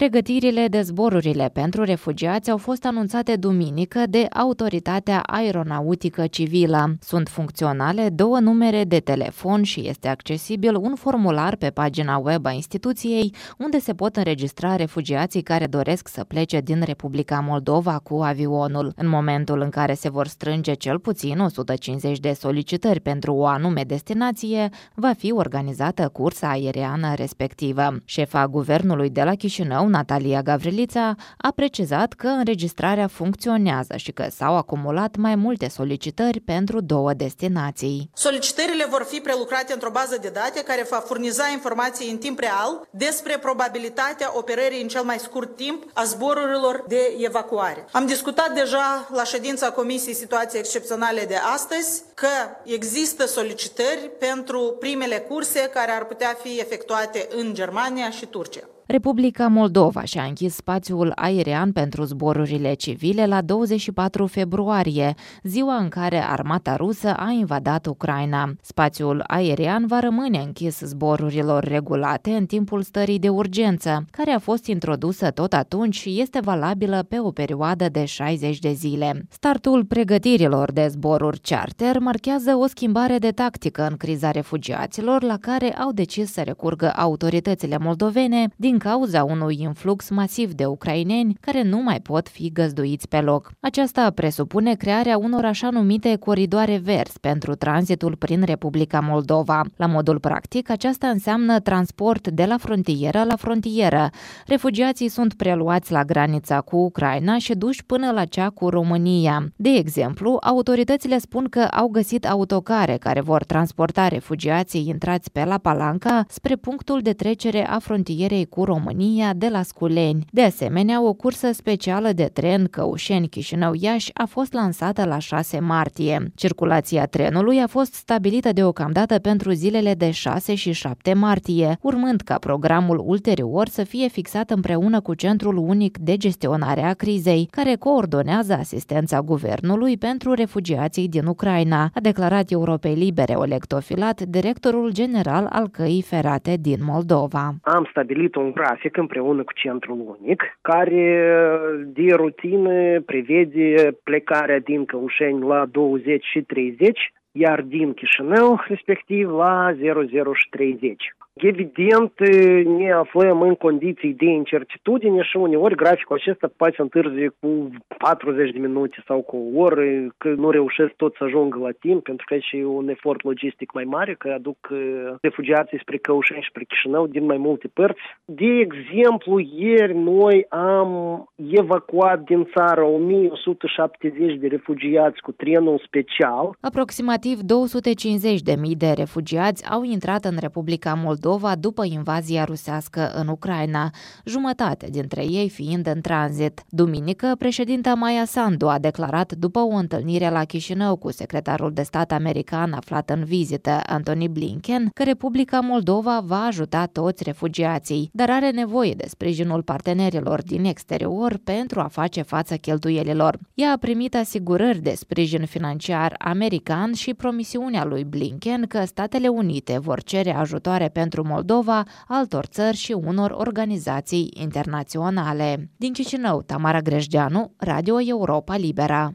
Pregătirile de zborurile pentru refugiați au fost anunțate duminică de Autoritatea Aeronautică Civilă. Sunt funcționale două numere de telefon și este accesibil un formular pe pagina web a instituției unde se pot înregistra refugiații care doresc să plece din Republica Moldova cu avionul. În momentul în care se vor strânge cel puțin 150 de solicitări pentru o anume destinație, va fi organizată cursa aeriană respectivă. Șefa guvernului de la Chișinău, Natalia Gavrilița, a precizat că înregistrarea funcționează și că s-au acumulat mai multe solicitări pentru două destinații. Solicitările vor fi prelucrate într-o bază de date care va furniza informații în timp real despre probabilitatea operării în cel mai scurt timp a zborurilor de evacuare. Am discutat deja la ședința Comisiei Situații Excepționale de astăzi că există solicitări pentru primele curse care ar putea fi efectuate în Germania și Turcia. Republica Moldova și-a închis spațiul aerian pentru zborurile civile la 24 februarie, ziua în care armata rusă a invadat Ucraina. Spațiul aerian va rămâne închis zborurilor regulate în timpul stării de urgență, care a fost introdusă tot atunci și este valabilă pe o perioadă de 60 de zile. Startul pregătirilor de zboruri charter marchează o schimbare de tactică în criza refugiaților la care au decis să recurgă autoritățile moldovene din cauza unui influx masiv de ucraineni care nu mai pot fi găzduiți pe loc. Aceasta presupune crearea unor așa numite coridoare verzi pentru tranzitul prin Republica Moldova. La modul practic, aceasta înseamnă transport de la frontieră la frontieră. Refugiații sunt preluați la granița cu Ucraina și duși până la cea cu România. De exemplu, autoritățile spun că au găsit autocare care vor transporta refugiații intrați pe la Palanca spre punctul de trecere a frontierei cu România de la Sculeni. De asemenea, o cursă specială de tren Căușeni-Chișinău-Iași a fost lansată la 6 martie. Circulația trenului a fost stabilită deocamdată pentru zilele de 6 și 7 martie, urmând ca programul ulterior să fie fixat împreună cu Centrul Unic de Gestionare a Crizei, care coordonează asistența guvernului pentru refugiații din Ucraina, a declarat Europei Libere Oleg Tofilat, directorul general al căii ferate din Moldova. Am stabilit un grafic împreună cu Centrul Unic, care de rutină prevede plecarea din Căușeni la 20 și 30, iar din Chișinău, respectiv, la 00 și 30. Evident, ne aflăm în condiții de incertitudine și uneori graficul acesta poate să întârzie cu 40 de minute sau cu o oră, că nu reușesc tot să ajungă la timp, pentru că e un efort logistic mai mare, că aduc refugiații spre Căușeni și spre Chișinău din mai multe părți. De exemplu, ieri noi am evacuat din țară 1170 de refugiați cu trenul special. Aproximativ 250.000 de refugiați au intrat în Republica Moldova Moldova după invazia rusească în Ucraina, jumătate dintre ei fiind în tranzit. Duminică, președinta Maia Sandu a declarat după o întâlnire la Chișinău cu secretarul de stat american aflat în vizită, Anthony Blinken, că Republica Moldova va ajuta toți refugiații, dar are nevoie de sprijinul partenerilor din exterior pentru a face față cheltuielilor. Ea a primit asigurări de sprijin financiar american și promisiunea lui Blinken că Statele Unite vor cere ajutoare pentru pentru Moldova, altor țări și unor organizații internaționale. Din Chișinău, Tamara Grejdeanu, Radio Europa Libera.